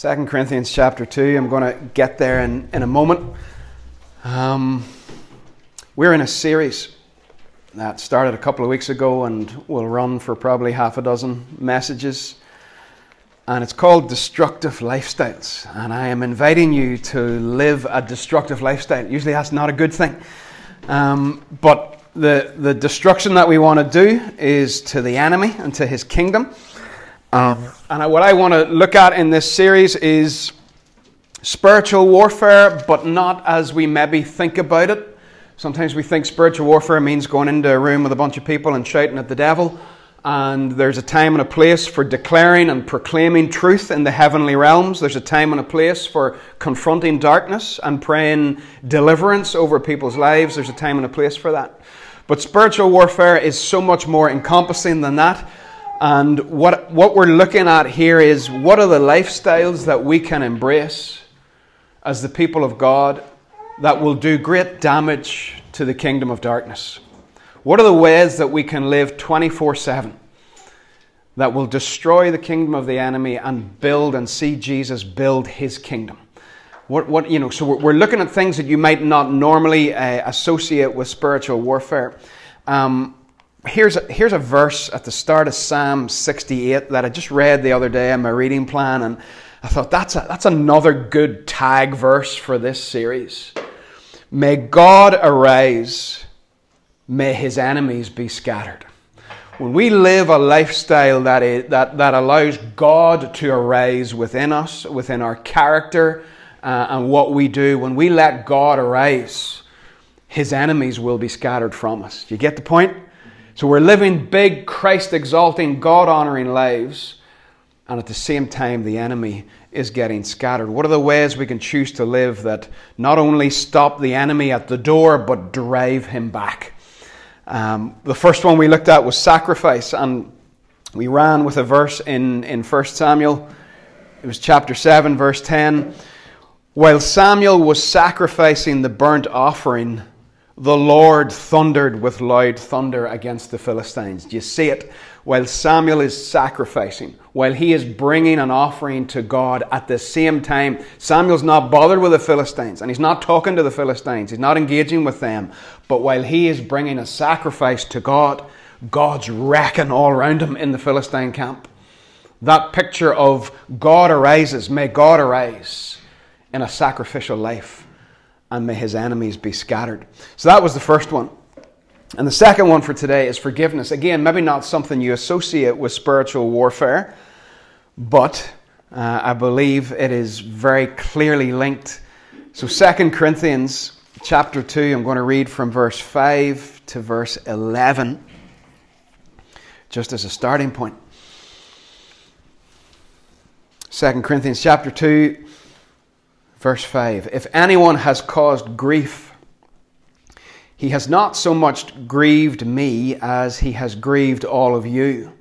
2 Corinthians chapter 2. I'm going to get there in, in a moment. Um, we're in a series that started a couple of weeks ago and will run for probably half a dozen messages. And it's called Destructive Lifestyles. And I am inviting you to live a destructive lifestyle. Usually that's not a good thing. Um, but the, the destruction that we want to do is to the enemy and to his kingdom. Um, and what I want to look at in this series is spiritual warfare, but not as we maybe think about it. Sometimes we think spiritual warfare means going into a room with a bunch of people and shouting at the devil. And there's a time and a place for declaring and proclaiming truth in the heavenly realms. There's a time and a place for confronting darkness and praying deliverance over people's lives. There's a time and a place for that. But spiritual warfare is so much more encompassing than that. And what, what we're looking at here is what are the lifestyles that we can embrace as the people of God that will do great damage to the kingdom of darkness? What are the ways that we can live 24 7 that will destroy the kingdom of the enemy and build and see Jesus build his kingdom? What, what, you know, so we're, looking at things that you might not normally uh, associate with spiritual warfare. Um, here's a, here's a verse at the start of Psalm 68 that I just read the other day in my reading plan, and I thought that's, a, that's another good tag verse for this series. May God arise, may his enemies be scattered. When we live a lifestyle that, is, that, that allows God to arise within us, within our character, uh, and what we do, when we let God arise, his enemies will be scattered from us. You get the point? So we're living big, Christ exalting, God honoring lives, and at the same time, the enemy is getting scattered. What are the ways we can choose to live that not only stop the enemy at the door, but drive him back? Um, the first one we looked at was sacrifice, and we ran with a verse in, in 1 Samuel. It was chapter 7, verse 10. While Samuel was sacrificing the burnt offering, the Lord thundered with loud thunder against the Philistines. Do you see it? While Samuel is sacrificing, while he is bringing an offering to God at the same time, Samuel's not bothered with the Philistines and he's not talking to the Philistines, he's not engaging with them. But while he is bringing a sacrifice to God, God's wrecking all around him in the Philistine camp. That picture of God arises, may God arise in a sacrificial life and may his enemies be scattered. So that was the first one. And the second one for today is forgiveness. Again, maybe not something you associate with spiritual warfare, but uh, I believe it is very clearly linked. So 2 Corinthians chapter 2, I'm going to read from verse 5 to verse 11, just as a starting point. 2 Corinthians chapter 2, Verse 5 If anyone has caused grief, he has not so much grieved me as he has grieved all of you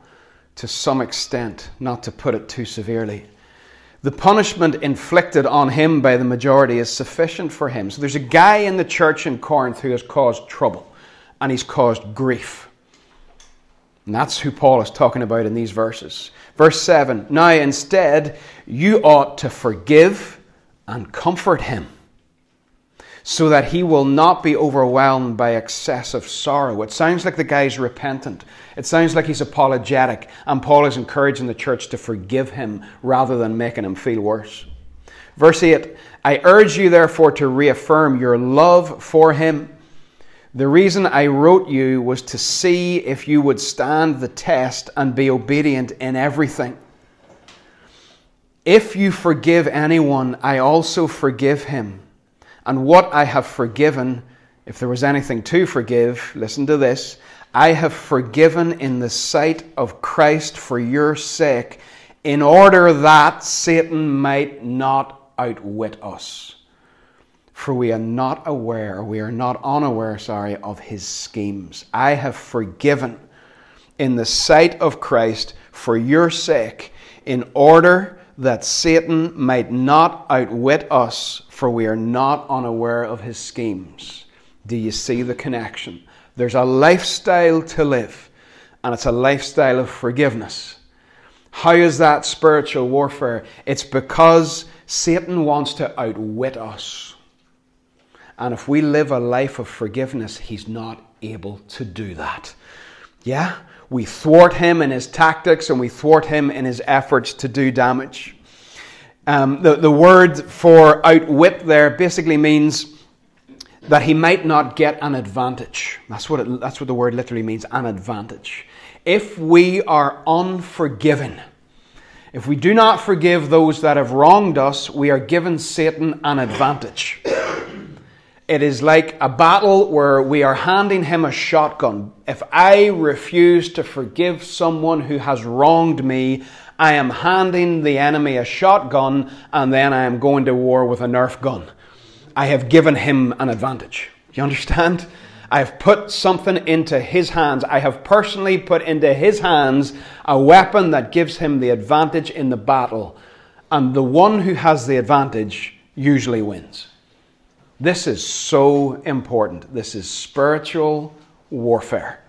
to some extent, not to put it too severely. The punishment inflicted on him by the majority is sufficient for him. So there's a guy in the church in Corinth who has caused trouble and he's caused grief. And that's who Paul is talking about in these verses. Verse 7 Now instead, you ought to forgive and comfort him so that he will not be overwhelmed by excessive sorrow. It sounds like the guy's repentant. It sounds like he's apologetic, and Paul is encouraging the church to forgive him rather than making him feel worse. Verse 8 I urge you, therefore, to reaffirm your love for him. The reason I wrote you was to see if you would stand the test and be obedient in everything. If you forgive anyone, I also forgive him. And what I have forgiven, if there was anything to forgive, listen to this I have forgiven in the sight of Christ for your sake, in order that Satan might not outwit us. For we are not aware, we are not unaware, sorry, of his schemes. I have forgiven in the sight of Christ for your sake, in order that Satan might not outwit us, for we are not unaware of his schemes. Do you see the connection? There's a lifestyle to live, and it's a lifestyle of forgiveness. How is that spiritual warfare? It's because Satan wants to outwit us. And if we live a life of forgiveness, he's not able to do that. Yeah? We thwart him in his tactics and we thwart him in his efforts to do damage. Um, the, the word for outwit there basically means that he might not get an advantage. That's what, it, that's what the word literally means an advantage. If we are unforgiven, if we do not forgive those that have wronged us, we are given Satan an advantage. It is like a battle where we are handing him a shotgun. If I refuse to forgive someone who has wronged me, I am handing the enemy a shotgun and then I am going to war with a Nerf gun. I have given him an advantage. You understand? I have put something into his hands. I have personally put into his hands a weapon that gives him the advantage in the battle. And the one who has the advantage usually wins. This is so important. This is spiritual warfare.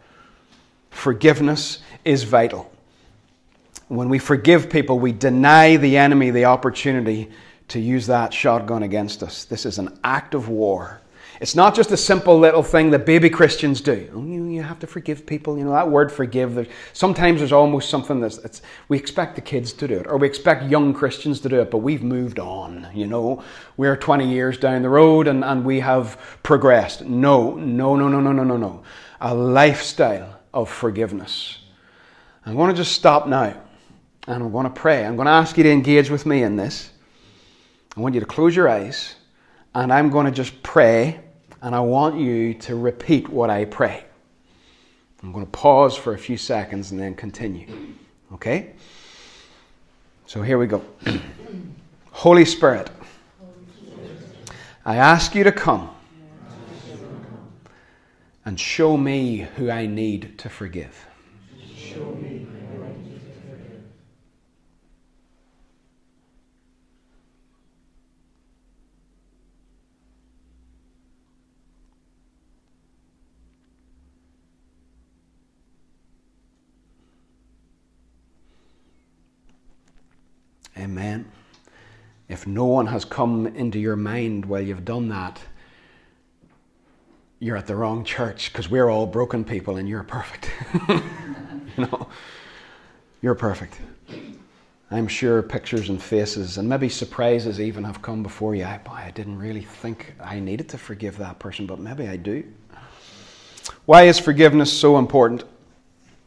Forgiveness is vital. When we forgive people, we deny the enemy the opportunity to use that shotgun against us. This is an act of war. It's not just a simple little thing that baby Christians do. You, have to forgive people. You know, that word forgive, sometimes there's almost something that's, we expect the kids to do it, or we expect young Christians to do it, but we've moved on. You know, we're 20 years down the road and, and we have progressed. No, no, no, no, no, no, no, no. A lifestyle of forgiveness. I'm going to just stop now and I'm going to pray. I'm going to ask you to engage with me in this. I want you to close your eyes and I'm going to just pray and I want you to repeat what I pray. I'm going to pause for a few seconds and then continue. Okay? So here we go. Holy Spirit, I ask you to come and show me who I need to forgive. Amen. If no one has come into your mind while you've done that, you're at the wrong church because we're all broken people and you're perfect. you know, you're perfect. I'm sure pictures and faces and maybe surprises even have come before you. Boy, I didn't really think I needed to forgive that person, but maybe I do. Why is forgiveness so important?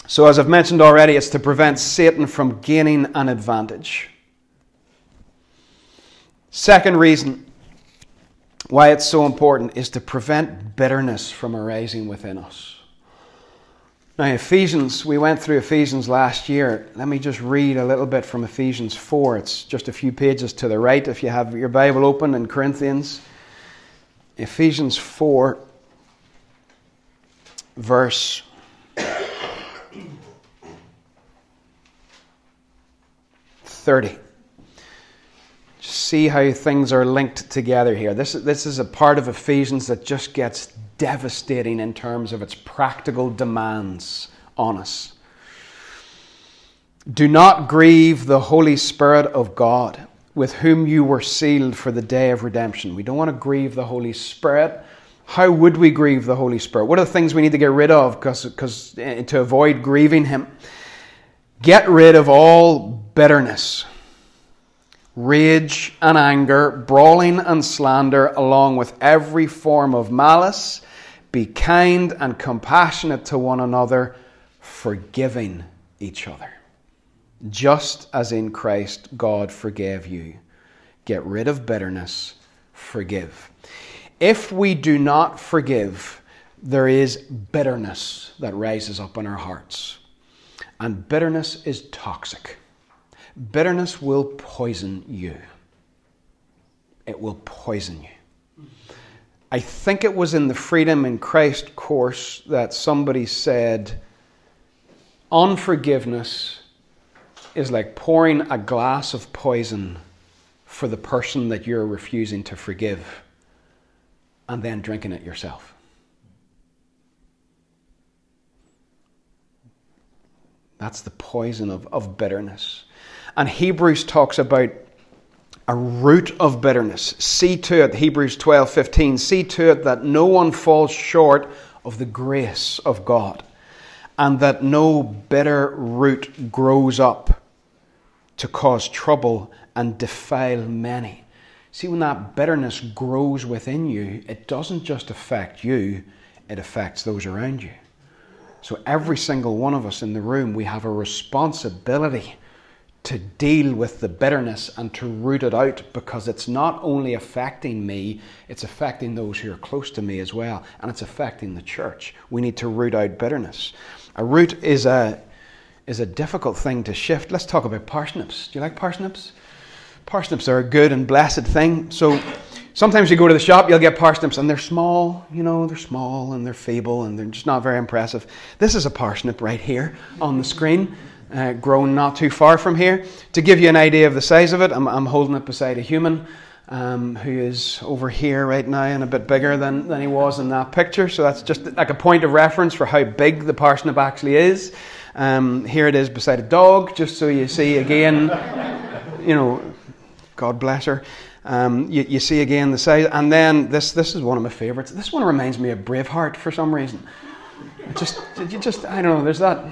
So, as I've mentioned already, it's to prevent Satan from gaining an advantage. Second reason why it's so important is to prevent bitterness from arising within us. Now, Ephesians, we went through Ephesians last year. Let me just read a little bit from Ephesians 4. It's just a few pages to the right if you have your Bible open in Corinthians. Ephesians 4, verse 30 see how things are linked together here. This, this is a part of Ephesians that just gets devastating in terms of its practical demands on us. Do not grieve the Holy Spirit of God, with whom you were sealed for the day of redemption. We don't want to grieve the Holy Spirit. How would we grieve the Holy Spirit? What are the things we need to get rid of because, eh, to avoid grieving Him? Get rid of all bitterness rage and anger, brawling and slander, along with every form of malice. Be kind and compassionate to one another, forgiving each other. Just as in Christ God forgave you. Get rid of bitterness, forgive. If we do not forgive, there is bitterness that rises up in our hearts. And bitterness is toxic. Bitterness will poison you. It will poison you. I think it was in the Freedom in Christ course that somebody said, Unforgiveness is like pouring a glass of poison for the person that you're refusing to forgive and then drinking it yourself. That's the poison of, of bitterness. And Hebrews talks about a root of bitterness. See to it, Hebrews 12 15, see to it that no one falls short of the grace of God, and that no bitter root grows up to cause trouble and defile many. See, when that bitterness grows within you, it doesn't just affect you, it affects those around you. So, every single one of us in the room, we have a responsibility to deal with the bitterness and to root it out because it's not only affecting me, it's affecting those who are close to me as well, and it's affecting the church. We need to root out bitterness. A root is a, is a difficult thing to shift. Let's talk about parsnips. Do you like parsnips? Parsnips are a good and blessed thing. So sometimes you go to the shop, you'll get parsnips, and they're small, you know, they're small and they're feeble and they're just not very impressive. This is a parsnip right here on the screen uh, grown not too far from here. To give you an idea of the size of it, I'm, I'm holding it beside a human um, who is over here right now and a bit bigger than, than he was in that picture. So that's just like a point of reference for how big the parsnip actually is. Um, here it is beside a dog, just so you see again, you know, God bless her. Um, you, you, see again the size, and then this this is one of my favorites. This one reminds me of Braveheart for some reason. Just you just I don't know. There's that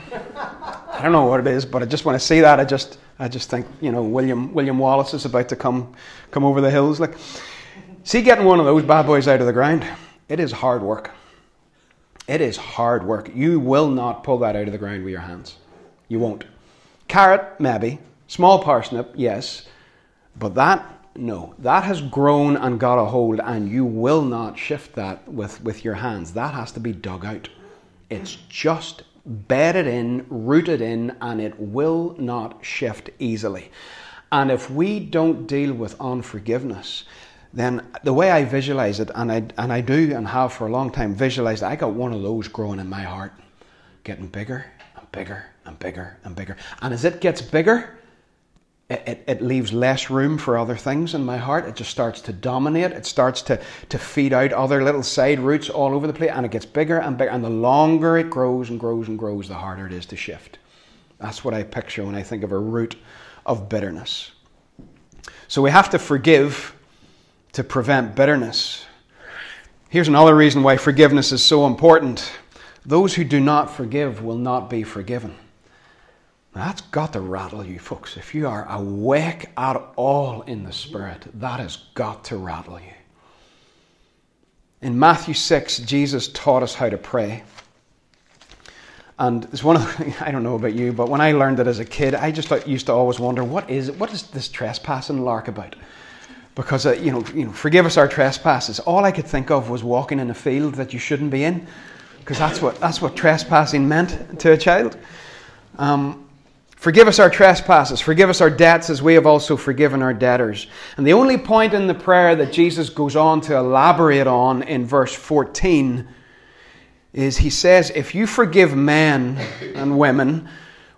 I don't know what it is, but I just want to see that. I just, I just think, you know, William William Wallace is about to come come over the hills. Like, see, getting one of those bad boys out of the ground, it is hard work. It is hard work. You will not pull that out of the ground with your hands. You won't. Carrot, maybe. Small parsnip, yes. But that, no. That has grown and got a hold, and you will not shift that with, with your hands. That has to be dug out. It's just bedded in, rooted in, and it will not shift easily. And if we don't deal with unforgiveness, then the way I visualize it, and I, and I do and have for a long time visualized, I got one of those growing in my heart, getting bigger and bigger and bigger and bigger. And as it gets bigger, it, it, leaves less room for other things in my heart. It just starts to dominate. It starts to, to feed out other little side roots all over the place, and it gets bigger and bigger. And the longer it grows and grows and grows, the harder it is to shift. That's what I picture when I think of a root of bitterness. So we have to forgive to prevent bitterness. Here's another reason why forgiveness is so important those who do not forgive will not be forgiven. That's got to rattle you, folks. If you are awake at all in the Spirit, that has got to rattle you. In Matthew 6, Jesus taught us how to pray. And it's one of the, I don't know about you, but when I learned it as a kid, I just used to always wonder, what is what is this trespassing lark about? Because, uh, you, know, you know, forgive us our trespasses. All I could think of was walking in a field that you shouldn't be in, because that's what, that's what trespassing meant to a child. Um, Forgive us our trespasses. Forgive us our debts as we have also forgiven our debtors. And the only point in the prayer that Jesus goes on to elaborate on in verse 14 is he says, If you forgive men and women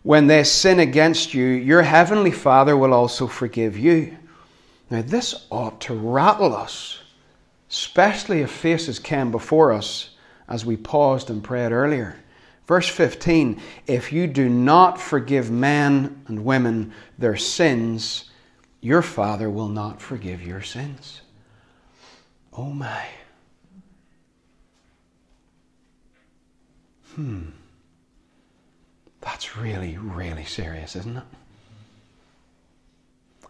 when they sin against you, your heavenly Father will also forgive you. Now, this ought to rattle us, especially if faces came before us as we paused and prayed earlier. Verse 15 If you do not forgive men and women their sins, your Father will not forgive your sins. Oh my. Hmm. That's really, really serious, isn't it?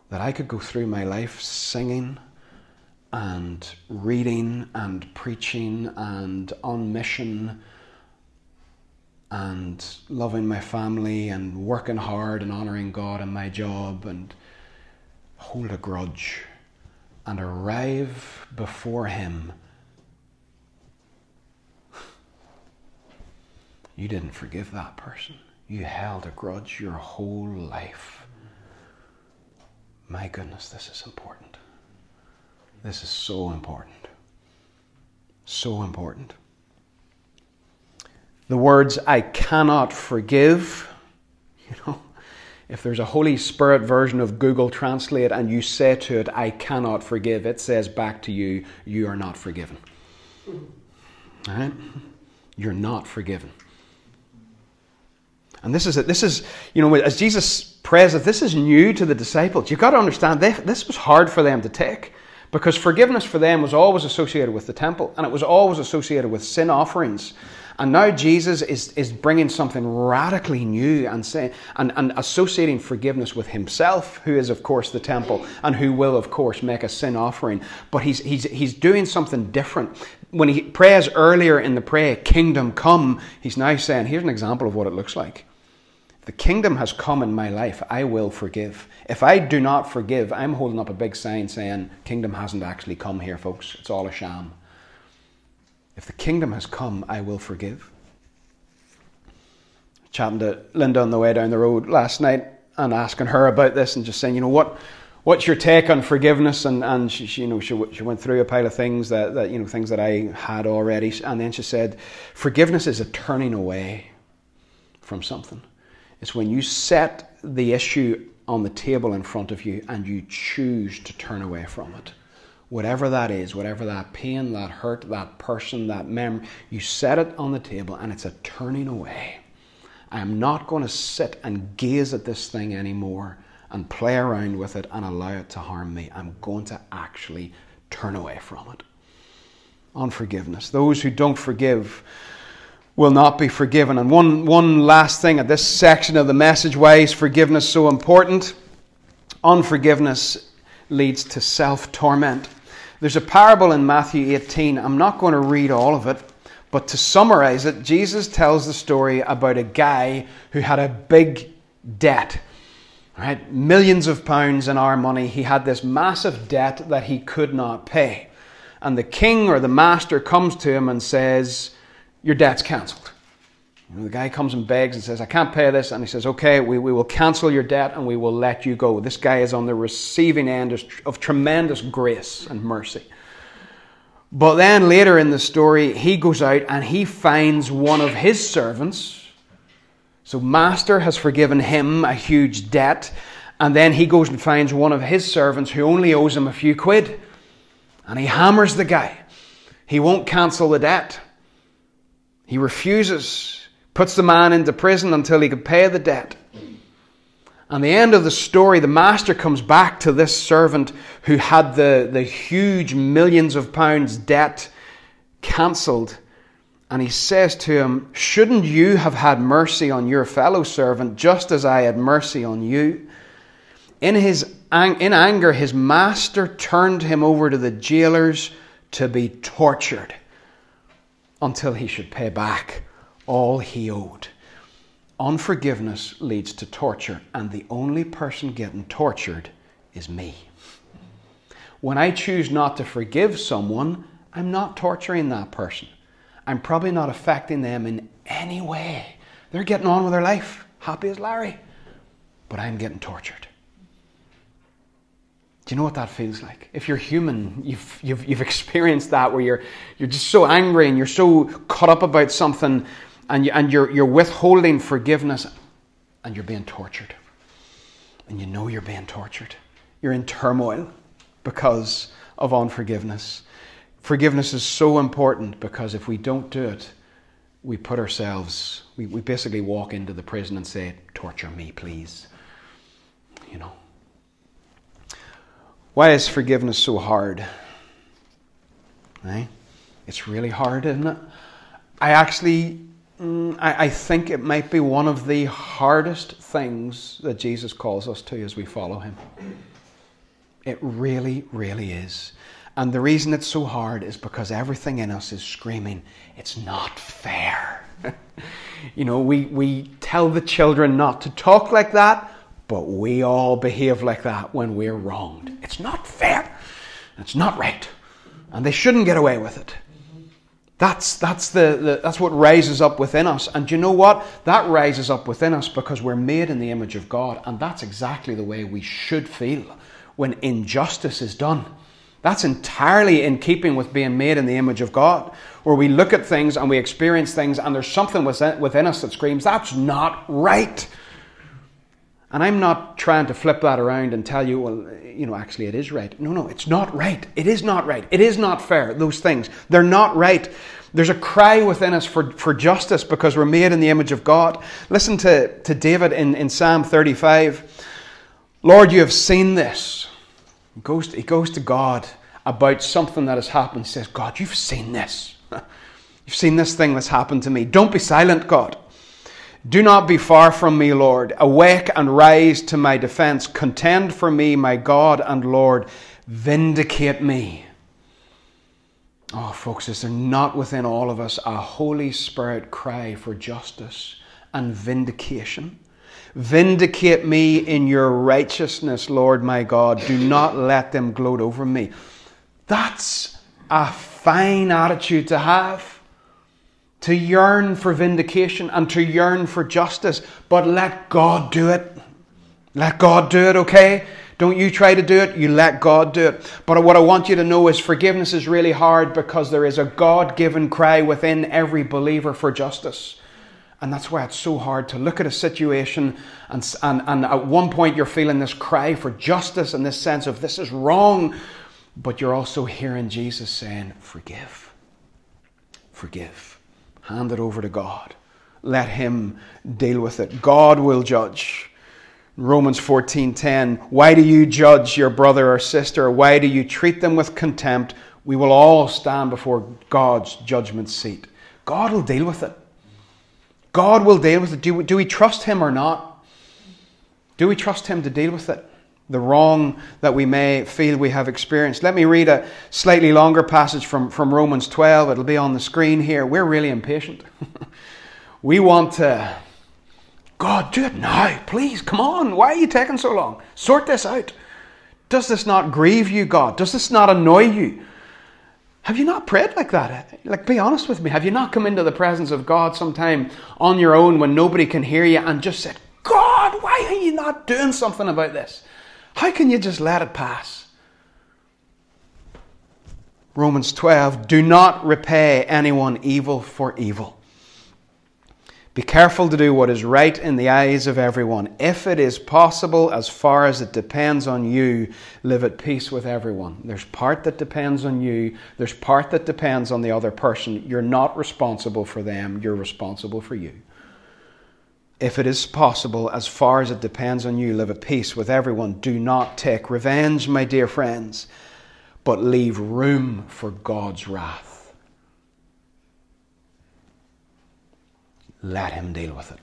That I could go through my life singing and reading and preaching and on mission and loving my family and working hard and honoring God in my job and hold a grudge and arrive before Him. You didn't forgive that person. You held a grudge your whole life. My goodness, this is important. This is so important. So important the words, I cannot forgive, you know, if there's a Holy Spirit version of Google Translate and you say to it, I cannot forgive, it says back to you, you are not forgiven. All right? You're not forgiven. And this is it. This is, you know, as Jesus prays this is new to the disciples. You've got to understand, they, this was hard for them to take because forgiveness for them was always associated with the temple and it was always associated with sin offerings. And now Jesus is, is bringing something radically new and, saying, and, and associating forgiveness with himself, who is, of course, the temple, and who will, of course, make a sin offering. But he's, he's, he's doing something different. When he prays earlier in the prayer, Kingdom come, he's now saying, Here's an example of what it looks like. The kingdom has come in my life. I will forgive. If I do not forgive, I'm holding up a big sign saying, Kingdom hasn't actually come here, folks. It's all a sham. If the kingdom has come, I will forgive. Chatting to Linda on the way down the road last night and asking her about this and just saying, you know, what, what's your take on forgiveness? And, and she, she you know, she, she went through a pile of things that, that, you know, things that I had already. And then she said, forgiveness is a turning away from something. It's when you set the issue on the table in front of you and you choose to turn away from it whatever that is, whatever that pain, that hurt, that person, that memory, you set it on the table and it's a turning away. I am not going to sit and gaze at this thing anymore and play around with it and allow it to harm me. I'm going to actually turn away from it. Unforgiveness. Those who don't forgive will not be forgiven. And one, one last thing at this section of the message why is forgiveness so important? Unforgiveness leads to self torment. There's a parable in Matthew 18. I'm not going to read all of it, but to summarize it, Jesus tells the story about a guy who had a big debt. Right? Millions of pounds in our money. He had this massive debt that he could not pay. And the king or the master comes to him and says, Your debt's cancelled. You know, the guy comes and begs and says, I can't pay this. And he says, Okay, we, we will cancel your debt and we will let you go. This guy is on the receiving end of, of tremendous grace and mercy. But then later in the story, he goes out and he finds one of his servants. So, Master has forgiven him a huge debt. And then he goes and finds one of his servants who only owes him a few quid. And he hammers the guy. He won't cancel the debt. He refuses puts the man into prison until he can pay the debt. And the end of the story, the master comes back to this servant who had the, the huge millions of pounds debt cancelled. And he says to him, Shouldn't you have had mercy on your fellow servant just as I had mercy on you? In, his, in anger, his master turned him over to the jailers to be tortured until he should pay back all he owed. Unforgiveness leads to torture, and the only person getting tortured is me. When I choose not to forgive someone, I'm not torturing that person. I'm probably not affecting them in any way. They're getting on with their life, happy as Larry, but I'm getting tortured. You know what that feels like? If you're human, you've, you've, you've experienced that where you're, you're just so angry and you're so caught up about something and, you, and you're, you're withholding forgiveness and you're being tortured. And you know you're being tortured. You're in turmoil because of unforgiveness. Forgiveness is so important because if we don't do it, we put ourselves, we, we basically walk into the prison and say, Torture me, please. You know. Why is forgiveness so hard? Eh? It's really hard, isn't it? I actually Mm, I, I think it might be one of the hardest things that Jesus calls us to as we follow him. It really, really is. And the reason it's so hard is because everything in us is screaming, it's not fair. you know, we, we tell the children not to talk like that, but we all behave like that when we're wronged. It's not fair. It's not right. And they shouldn't get away with it. That's, that's, the, the, that's what rises up within us. And you know what? That rises up within us because we're made in the image of God. And that's exactly the way we should feel when injustice is done. That's entirely in keeping with being made in the image of God, where we look at things and we experience things, and there's something within us that screams, That's not right. And I'm not trying to flip that around and tell you, well, you know, actually it is right. No, no, it's not right. It is not right. It is not fair, those things. They're not right. There's a cry within us for, for justice because we're made in the image of God. Listen to, to David in, in Psalm 35. Lord, you have seen this. He goes, to, he goes to God about something that has happened. He says, God, you've seen this. You've seen this thing that's happened to me. Don't be silent, God. Do not be far from me, Lord. Awake and rise to my defense. Contend for me, my God and Lord. Vindicate me. Oh, folks, is there not within all of us a Holy Spirit cry for justice and vindication? Vindicate me in your righteousness, Lord my God. Do not let them gloat over me. That's a fine attitude to have to yearn for vindication and to yearn for justice, but let God do it. Let God do it, okay? Don't you try to do it, you let God do it. But what I want you to know is forgiveness is really hard because there is a God given cry within every believer for justice. And that's why it's so hard to look at a situation and, and, and at one point you're feeling this cry for justice and this sense of this is wrong, but you're also hearing Jesus saying, Forgive. Forgive. Hand it over to God. Let Him deal with it. God will judge. Romans 14:10 Why do you judge your brother or sister? Why do you treat them with contempt? We will all stand before God's judgment seat. God will deal with it. God will deal with it. Do we, do we trust Him or not? Do we trust Him to deal with it? The wrong that we may feel we have experienced. Let me read a slightly longer passage from, from Romans 12. It'll be on the screen here. We're really impatient. we want to, God, do it now. Please, come on. Why are you taking so long? Sort this out. Does this not grieve you, God? Does this not annoy you? Have you not prayed like that? Like, be honest with me. Have you not come into the presence of God sometime on your own when nobody can hear you and just said, God, why are you not doing something about this? How can you just let it pass? Romans 12 Do not repay anyone evil for evil. Be careful to do what is right in the eyes of everyone. If it is possible, as far as it depends on you, live at peace with everyone. There's part that depends on you, there's part that depends on the other person. You're not responsible for them, you're responsible for you if it is possible, as far as it depends on you, live at peace with everyone. Do not take revenge, my dear friends, but leave room for God's wrath. Let Him deal with it.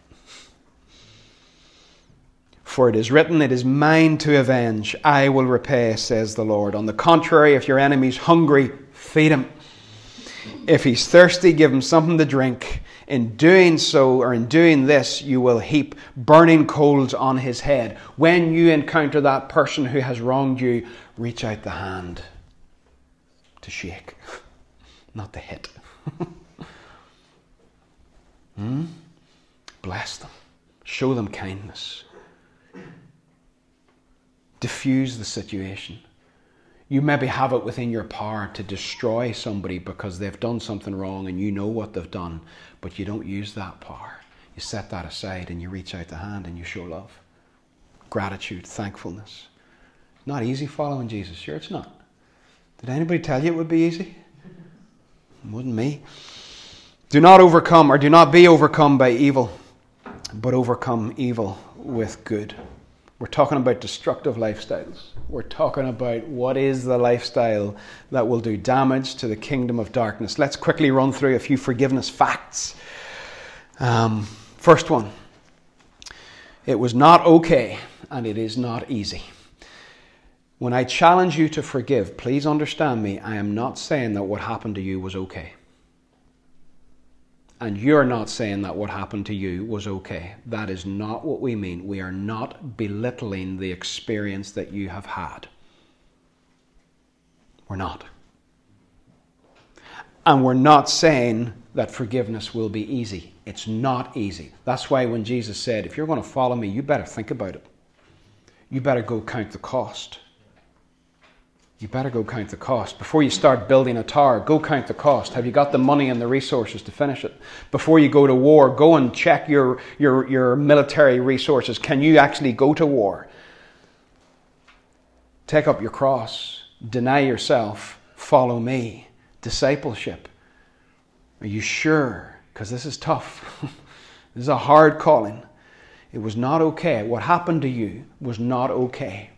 For it is written, It is mine to avenge, I will repay, says the Lord. On the contrary, if your enemy's hungry, feed him. If he's thirsty, give him something to drink in doing so, or in doing this, you will heap burning coals on his head. When you encounter that person who has wronged you, reach out the hand to shake, not to hit. hmm? Bless them, show them kindness, diffuse the situation. You maybe have it within your power to destroy somebody because they've done something wrong and you know what they've done, but you don't use that power. You set that aside and you reach out the hand and you show love, gratitude, thankfulness. Not easy following Jesus. Sure, it's not. Did anybody tell you it would be easy? It wasn't me. Do not overcome or do not be overcome by evil, but overcome evil with good. We're talking about destructive lifestyles. We're talking about what is the lifestyle that will do damage to the kingdom of darkness. Let's quickly run through a few forgiveness facts. Um, first one it was not okay, and it is not easy. When I challenge you to forgive, please understand me. I am not saying that what happened to you was okay. And you're not saying that what happened to you was okay. That is not what we mean. We are not belittling the experience that you have had. We're not. And we're not saying that forgiveness will be easy. It's not easy. That's why when Jesus said, If you're going to follow me, you better think about it. You better go count the cost. You better go count the cost. Before you start building a tower, go count the cost. Have you got the money and the resources to finish it? Before you go to war, go and check your, your, your military resources. Can you actually go to war? Take up your cross, deny yourself, follow me. Discipleship. Are you sure? Because this is tough. this is a hard calling. It was not okay. What happened to you was not okay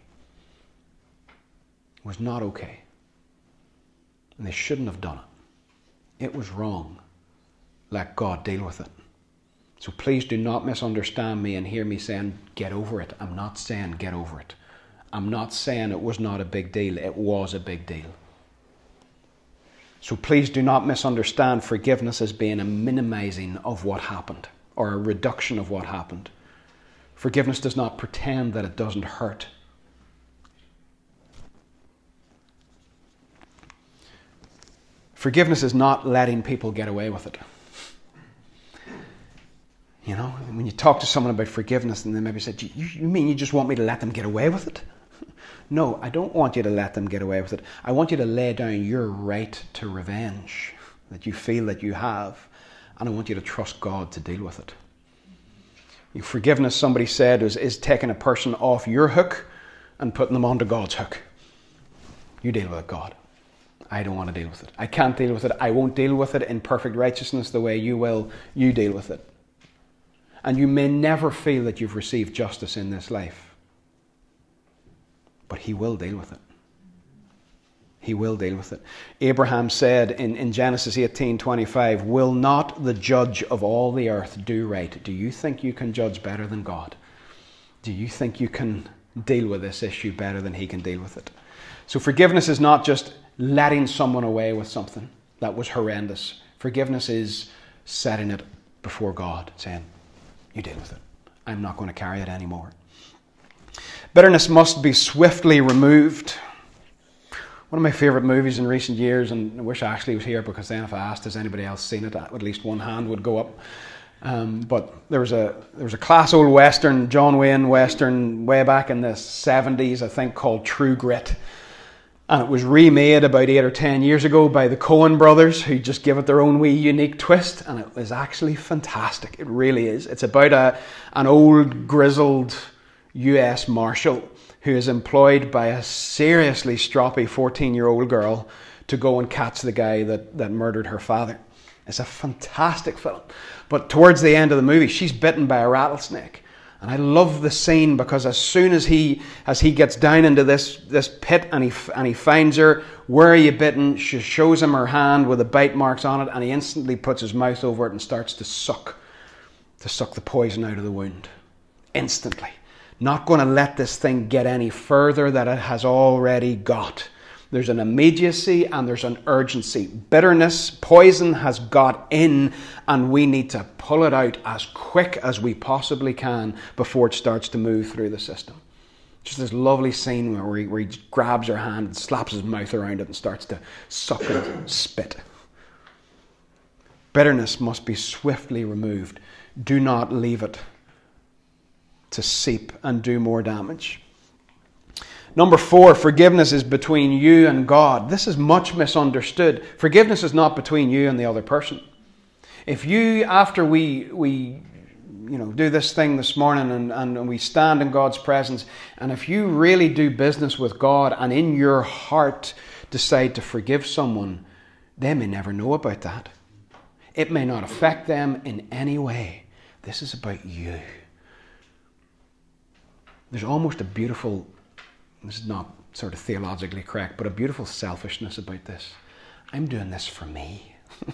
was not okay. And they shouldn't have done it. It was wrong. Let God deal with it. So please do not misunderstand me and hear me saying, get over it. I'm not saying get over it. I'm not saying it was not a big deal. It was a big deal. So please do not misunderstand forgiveness as being a minimizing of what happened or a reduction of what happened. Forgiveness does not pretend that it doesn't hurt. Forgiveness is not letting people get away with it. You know, when you talk to someone about forgiveness and they maybe say, you, you mean you just want me to let them get away with it? No, I don't want you to let them get away with it. I want you to lay down your right to revenge that you feel that you have, and I want you to trust God to deal with it. Forgiveness, somebody said, is, is taking a person off your hook and putting them onto God's hook. You deal with it, God. I don't want to deal with it. I can't deal with it. I won't deal with it in perfect righteousness the way you will. You deal with it. And you may never feel that you've received justice in this life. But He will deal with it. He will deal with it. Abraham said in, in Genesis 18 25, Will not the judge of all the earth do right? Do you think you can judge better than God? Do you think you can deal with this issue better than He can deal with it? So forgiveness is not just letting someone away with something that was horrendous. Forgiveness is setting it before God, saying, You deal with it. I'm not going to carry it anymore. Bitterness must be swiftly removed. One of my favourite movies in recent years, and I wish Ashley was here because then if I asked, has anybody else seen it, at least one hand would go up. Um, but there was a there was a class old western, John Wayne western, way back in the seventies, I think, called True Grit and it was remade about eight or ten years ago by the Coen brothers, who just give it their own wee unique twist, and it was actually fantastic. It really is. It's about a, an old, grizzled US Marshal who is employed by a seriously stroppy 14 year old girl to go and catch the guy that, that murdered her father. It's a fantastic film. But towards the end of the movie, she's bitten by a rattlesnake. And I love the scene because as soon as he as he gets down into this this pit and he and he finds her, where are you bitten? She shows him her hand with the bite marks on it, and he instantly puts his mouth over it and starts to suck to suck the poison out of the wound. Instantly. Not going to let this thing get any further that it has already got. There's an immediacy and there's an urgency. Bitterness, poison has got in, and we need to pull it out as quick as we possibly can before it starts to move through the system. Just this lovely scene where he, where he grabs her hand and slaps his mouth around it and starts to suck and spit. Bitterness must be swiftly removed. Do not leave it to seep and do more damage. Number four, forgiveness is between you and God. This is much misunderstood. Forgiveness is not between you and the other person. If you, after we, we you know, do this thing this morning and, and we stand in God's presence, and if you really do business with God and in your heart decide to forgive someone, they may never know about that. It may not affect them in any way. This is about you. There's almost a beautiful this is not sort of theologically correct, but a beautiful selfishness about this. I'm doing this for me.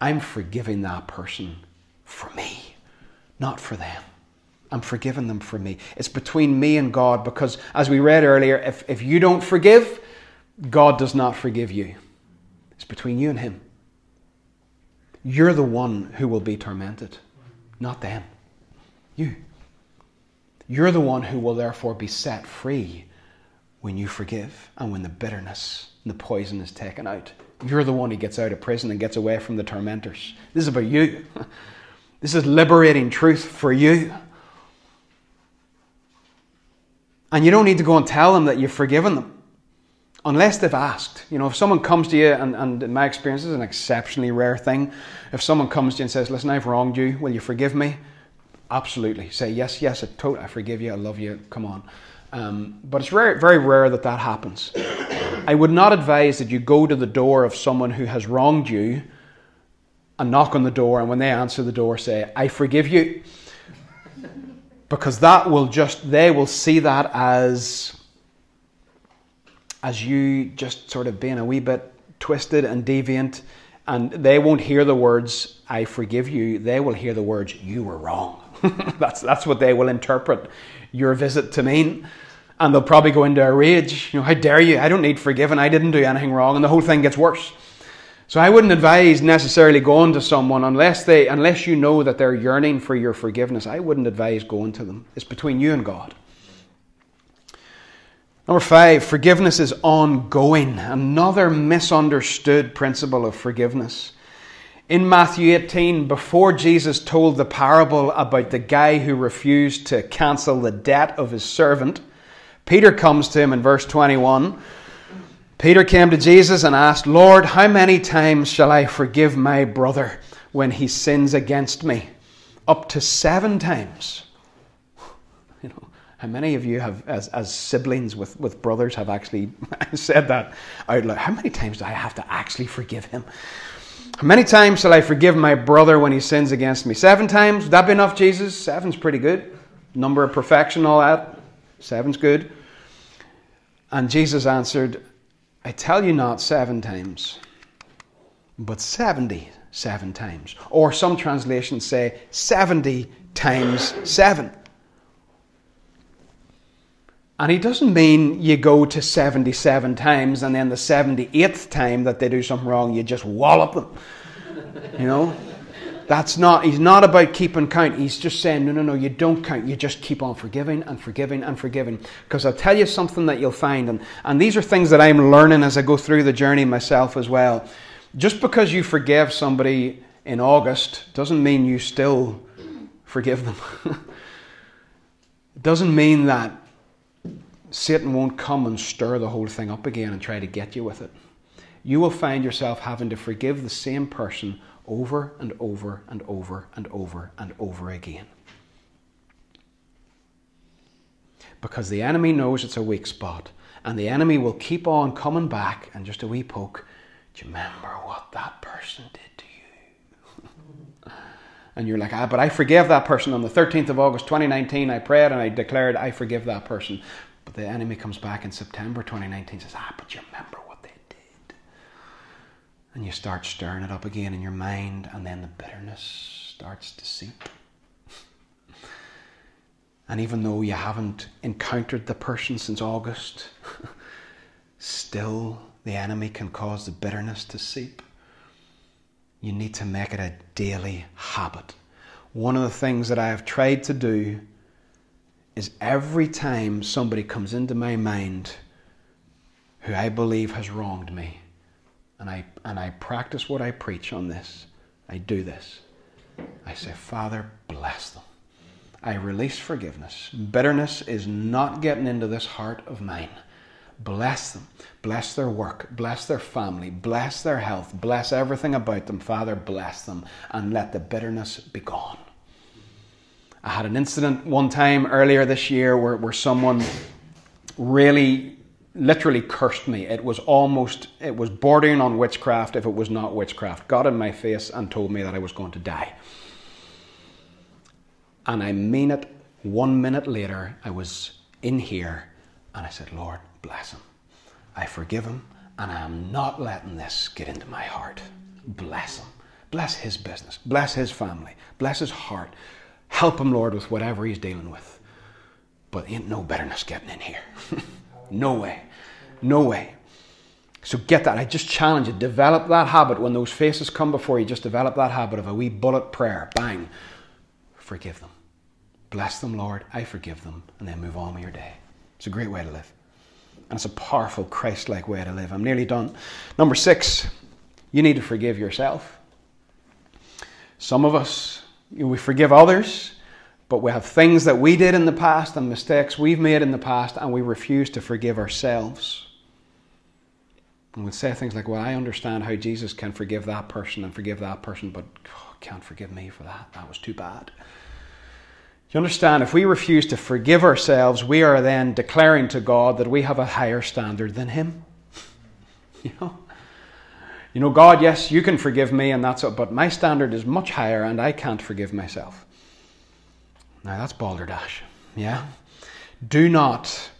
I'm forgiving that person for me, not for them. I'm forgiving them for me. It's between me and God because, as we read earlier, if, if you don't forgive, God does not forgive you. It's between you and Him. You're the one who will be tormented, not them. You. You're the one who will therefore be set free when you forgive and when the bitterness and the poison is taken out. You're the one who gets out of prison and gets away from the tormentors. This is about you. This is liberating truth for you. And you don't need to go and tell them that you've forgiven them. unless they've asked. You know, if someone comes to you, and, and in my experience, this is an exceptionally rare thing. If someone comes to you and says, Listen, I've wronged you, will you forgive me? Absolutely. Say, Yes, yes, I, to- I forgive you, I love you, come on. Um, but it's very, very rare that that happens. I would not advise that you go to the door of someone who has wronged you and knock on the door, and when they answer the door, say, I forgive you. Because that will just, they will see that as as you just sort of being a wee bit twisted and deviant, and they won't hear the words, I forgive you. They will hear the words, You were wrong. that's, that's what they will interpret your visit to mean. And they'll probably go into a rage. You know, how dare you? I don't need forgiving. I didn't do anything wrong. And the whole thing gets worse. So I wouldn't advise necessarily going to someone unless they unless you know that they're yearning for your forgiveness. I wouldn't advise going to them. It's between you and God. Number five, forgiveness is ongoing. Another misunderstood principle of forgiveness. In Matthew 18, before Jesus told the parable about the guy who refused to cancel the debt of his servant, Peter comes to him in verse 21. Peter came to Jesus and asked, Lord, how many times shall I forgive my brother when he sins against me? Up to seven times. You know, how many of you have, as, as siblings with, with brothers, have actually said that out loud? How many times do I have to actually forgive him? How many times shall I forgive my brother when he sins against me? Seven times? Would that be enough, Jesus? Seven's pretty good. Number of perfection, all that. Seven's good. And Jesus answered, I tell you not seven times, but seventy seven times. Or some translations say seventy times seven. And he doesn't mean you go to 77 times and then the 78th time that they do something wrong, you just wallop them. You know? That's not, he's not about keeping count. He's just saying, no, no, no, you don't count. You just keep on forgiving and forgiving and forgiving. Because I'll tell you something that you'll find, and, and these are things that I'm learning as I go through the journey myself as well. Just because you forgive somebody in August doesn't mean you still forgive them. it doesn't mean that Satan won't come and stir the whole thing up again and try to get you with it. You will find yourself having to forgive the same person over and over and over and over and over again. Because the enemy knows it's a weak spot, and the enemy will keep on coming back and just a wee poke. Do you remember what that person did to you? and you're like, ah, but I forgive that person on the 13th of August 2019. I prayed and I declared I forgive that person. But the enemy comes back in September 2019 says, ah, but you remember. And you start stirring it up again in your mind, and then the bitterness starts to seep. and even though you haven't encountered the person since August, still the enemy can cause the bitterness to seep. You need to make it a daily habit. One of the things that I have tried to do is every time somebody comes into my mind who I believe has wronged me, and I, and I practice what I preach on this, I do this. I say, Father, bless them. I release forgiveness. Bitterness is not getting into this heart of mine. Bless them. Bless their work. Bless their family. Bless their health. Bless everything about them. Father, bless them. And let the bitterness be gone. I had an incident one time earlier this year where, where someone really literally cursed me. It was almost, it was bordering on witchcraft if it was not witchcraft. Got in my face and told me that I was going to die. And I mean it. One minute later, I was in here and I said, Lord, bless him. I forgive him and I am not letting this get into my heart. Bless him. Bless his business. Bless his family. Bless his heart. Help him, Lord, with whatever he's dealing with. But ain't no bitterness getting in here. no way. No way. So get that. I just challenge you. Develop that habit. When those faces come before you, just develop that habit of a wee bullet prayer. Bang. Forgive them. Bless them, Lord. I forgive them. And then move on with your day. It's a great way to live. And it's a powerful, Christ like way to live. I'm nearly done. Number six, you need to forgive yourself. Some of us we forgive others, but we have things that we did in the past and mistakes we've made in the past, and we refuse to forgive ourselves. And we'll say things like, Well, I understand how Jesus can forgive that person and forgive that person, but oh, can't forgive me for that. That was too bad. You understand, if we refuse to forgive ourselves, we are then declaring to God that we have a higher standard than Him. you know? You know, God, yes, you can forgive me, and that's it, but my standard is much higher, and I can't forgive myself. Now, that's balderdash. Yeah? Do not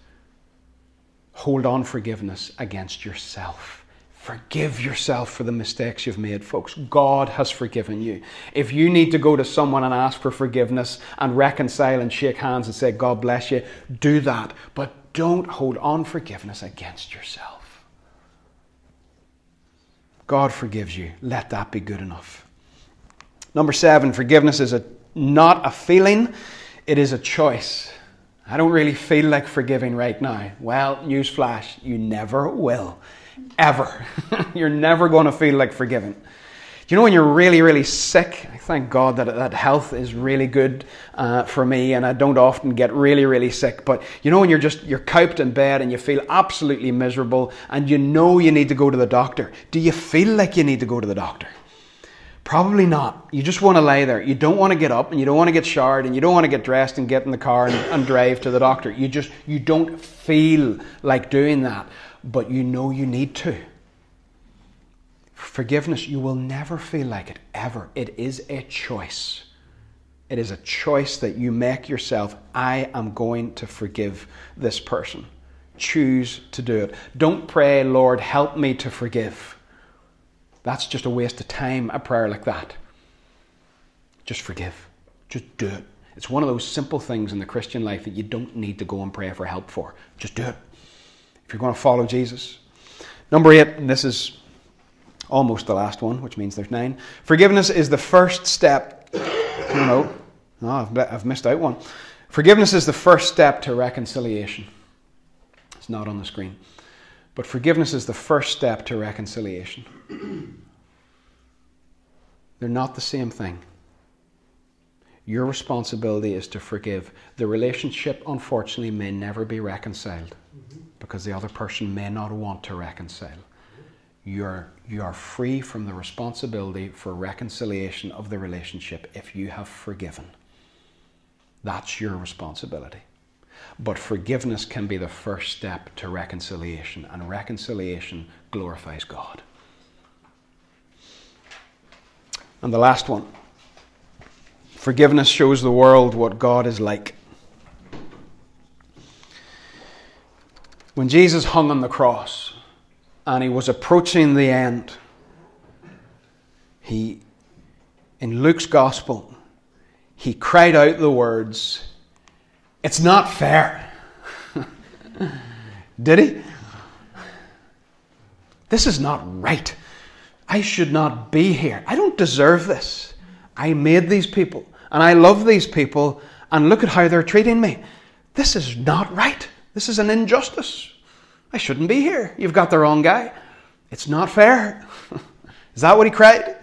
hold on forgiveness against yourself. Forgive yourself for the mistakes you've made, folks. God has forgiven you. If you need to go to someone and ask for forgiveness and reconcile and shake hands and say, God bless you, do that. But don't hold on forgiveness against yourself. God forgives you. Let that be good enough. Number seven, forgiveness is a, not a feeling, it is a choice. I don't really feel like forgiving right now. Well, newsflash, you never will. Ever. You're never going to feel like forgiving. You know, when you're really, really sick, I thank God that, that health is really good uh, for me and I don't often get really, really sick. But you know, when you're just, you're coped in bed and you feel absolutely miserable and you know you need to go to the doctor, do you feel like you need to go to the doctor? Probably not. You just want to lay there. You don't want to get up and you don't want to get showered and you don't want to get dressed and get in the car and, and drive to the doctor. You just, you don't feel like doing that, but you know you need to. Forgiveness, you will never feel like it, ever. It is a choice. It is a choice that you make yourself. I am going to forgive this person. Choose to do it. Don't pray, Lord, help me to forgive. That's just a waste of time, a prayer like that. Just forgive. Just do it. It's one of those simple things in the Christian life that you don't need to go and pray for help for. Just do it. If you're going to follow Jesus. Number eight, and this is almost the last one, which means there's nine. Forgiveness is the first step. no, no, no I've, I've missed out one. Forgiveness is the first step to reconciliation. It's not on the screen. But forgiveness is the first step to reconciliation. They're not the same thing. Your responsibility is to forgive. The relationship, unfortunately, may never be reconciled mm-hmm. because the other person may not want to reconcile. You're, you are free from the responsibility for reconciliation of the relationship if you have forgiven. That's your responsibility. But forgiveness can be the first step to reconciliation, and reconciliation glorifies God. And the last one forgiveness shows the world what God is like. When Jesus hung on the cross and he was approaching the end, he, in Luke's gospel, he cried out the words, It's not fair. Did he? This is not right. I should not be here. I don't deserve this. I made these people and I love these people and look at how they're treating me. This is not right. This is an injustice. I shouldn't be here. You've got the wrong guy. It's not fair. is that what he cried?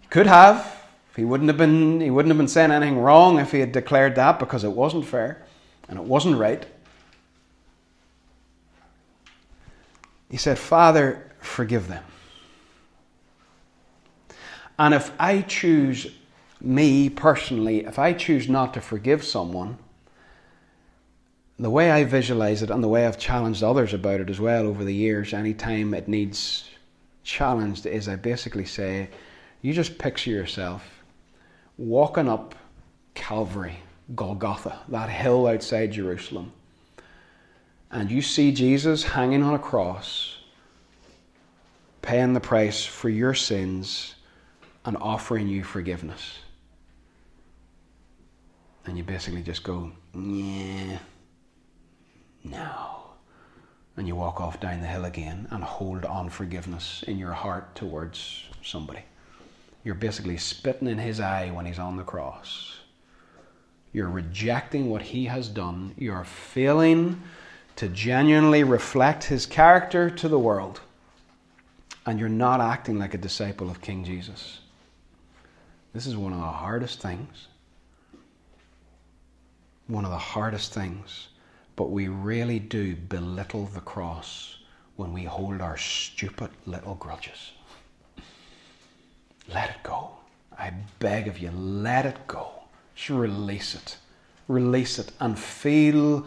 He could have. He wouldn't have been he wouldn't have been saying anything wrong if he had declared that because it wasn't fair and it wasn't right. He said, Father, forgive them. And if I choose, me personally, if I choose not to forgive someone, the way I visualize it and the way I've challenged others about it as well over the years, anytime it needs challenged, is I basically say, you just picture yourself walking up Calvary, Golgotha, that hill outside Jerusalem, and you see Jesus hanging on a cross, paying the price for your sins and offering you forgiveness. And you basically just go, yeah, no. And you walk off down the hill again and hold on forgiveness in your heart towards somebody. You're basically spitting in his eye when he's on the cross. You're rejecting what he has done. You're failing to genuinely reflect his character to the world. And you're not acting like a disciple of King Jesus. This is one of the hardest things. One of the hardest things. But we really do belittle the cross when we hold our stupid little grudges. Let it go. I beg of you, let it go. Just release it. Release it and feel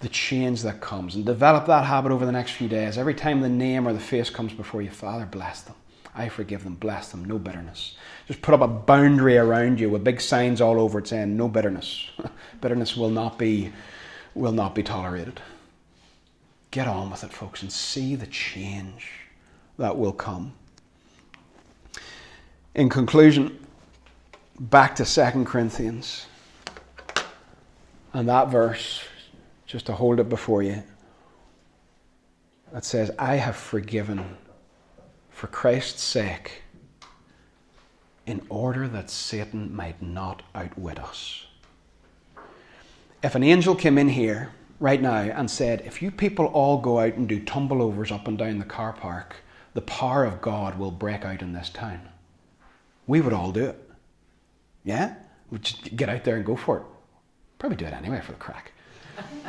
the change that comes. And develop that habit over the next few days. Every time the name or the face comes before you, Father, bless them. I forgive them, bless them, no bitterness. Just put up a boundary around you with big signs all over it saying no bitterness. bitterness will not be will not be tolerated. Get on with it, folks, and see the change that will come. In conclusion, back to 2 Corinthians and that verse, just to hold it before you, that says, I have forgiven for Christ's sake in order that Satan might not outwit us. If an angel came in here right now and said, If you people all go out and do tumbleovers up and down the car park, the power of God will break out in this town, we would all do it. Yeah? We'd just get out there and go for it. Probably do it anyway for the crack.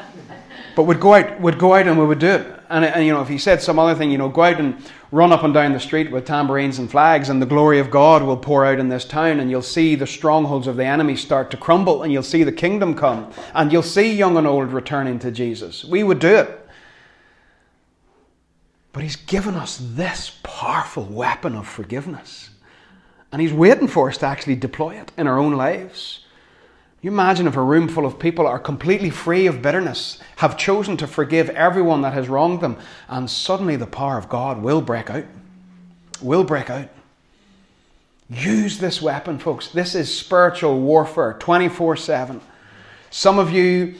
but we'd go out, we'd go out and we would do it. And, and, you know, if he said some other thing, you know, go out and run up and down the street with tambourines and flags, and the glory of God will pour out in this town, and you'll see the strongholds of the enemy start to crumble, and you'll see the kingdom come, and you'll see young and old returning to Jesus. We would do it. But he's given us this powerful weapon of forgiveness. And he's waiting for us to actually deploy it in our own lives. You imagine if a room full of people are completely free of bitterness, have chosen to forgive everyone that has wronged them, and suddenly the power of God will break out. Will break out. Use this weapon, folks. This is spiritual warfare 24 7. Some of you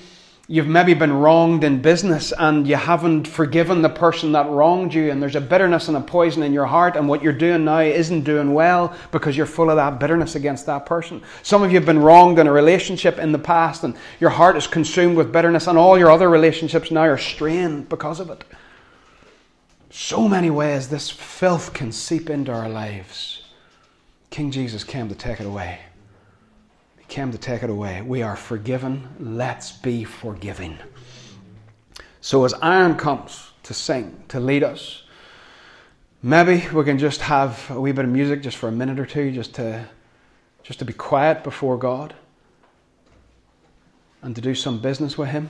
you've maybe been wronged in business and you haven't forgiven the person that wronged you, and there's a bitterness and a poison in your heart, and what you're doing now isn't doing well because you're full of that bitterness against that person. Some of you have been wronged in a relationship in the past, and your heart is consumed with bitterness, and all your other relationships now are strained because of it. So many ways this filth can seep into our lives. King Jesus came to take it away came to take it away. We are forgiven. Let's be forgiving. So, as Aaron comes to sing, to lead us, maybe we can just have a wee bit of music just for a minute or two, just to, just to be quiet before God and to do some business with Him.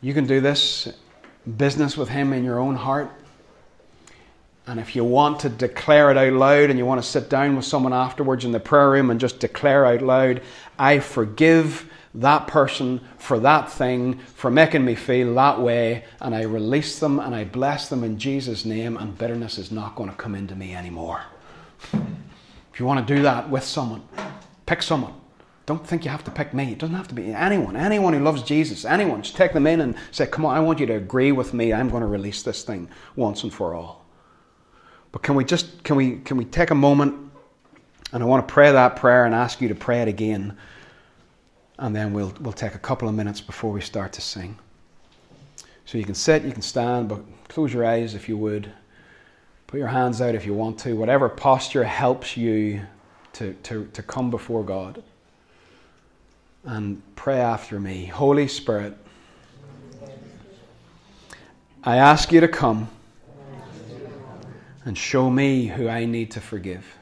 You can do this business with Him in your own heart. And if you want to declare it out loud and you want to sit down with someone afterwards in the prayer room and just declare out loud, I forgive that person for that thing, for making me feel that way, and I release them and I bless them in Jesus' name, and bitterness is not going to come into me anymore. If you want to do that with someone, pick someone. Don't think you have to pick me. It doesn't have to be anyone. Anyone who loves Jesus, anyone. Just take them in and say, Come on, I want you to agree with me. I'm going to release this thing once and for all. But can we just can we can we take a moment and I want to pray that prayer and ask you to pray it again. And then we'll we'll take a couple of minutes before we start to sing. So you can sit, you can stand, but close your eyes if you would. Put your hands out if you want to. Whatever posture helps you to, to, to come before God. And pray after me. Holy Spirit, I ask you to come and show me who I need to forgive.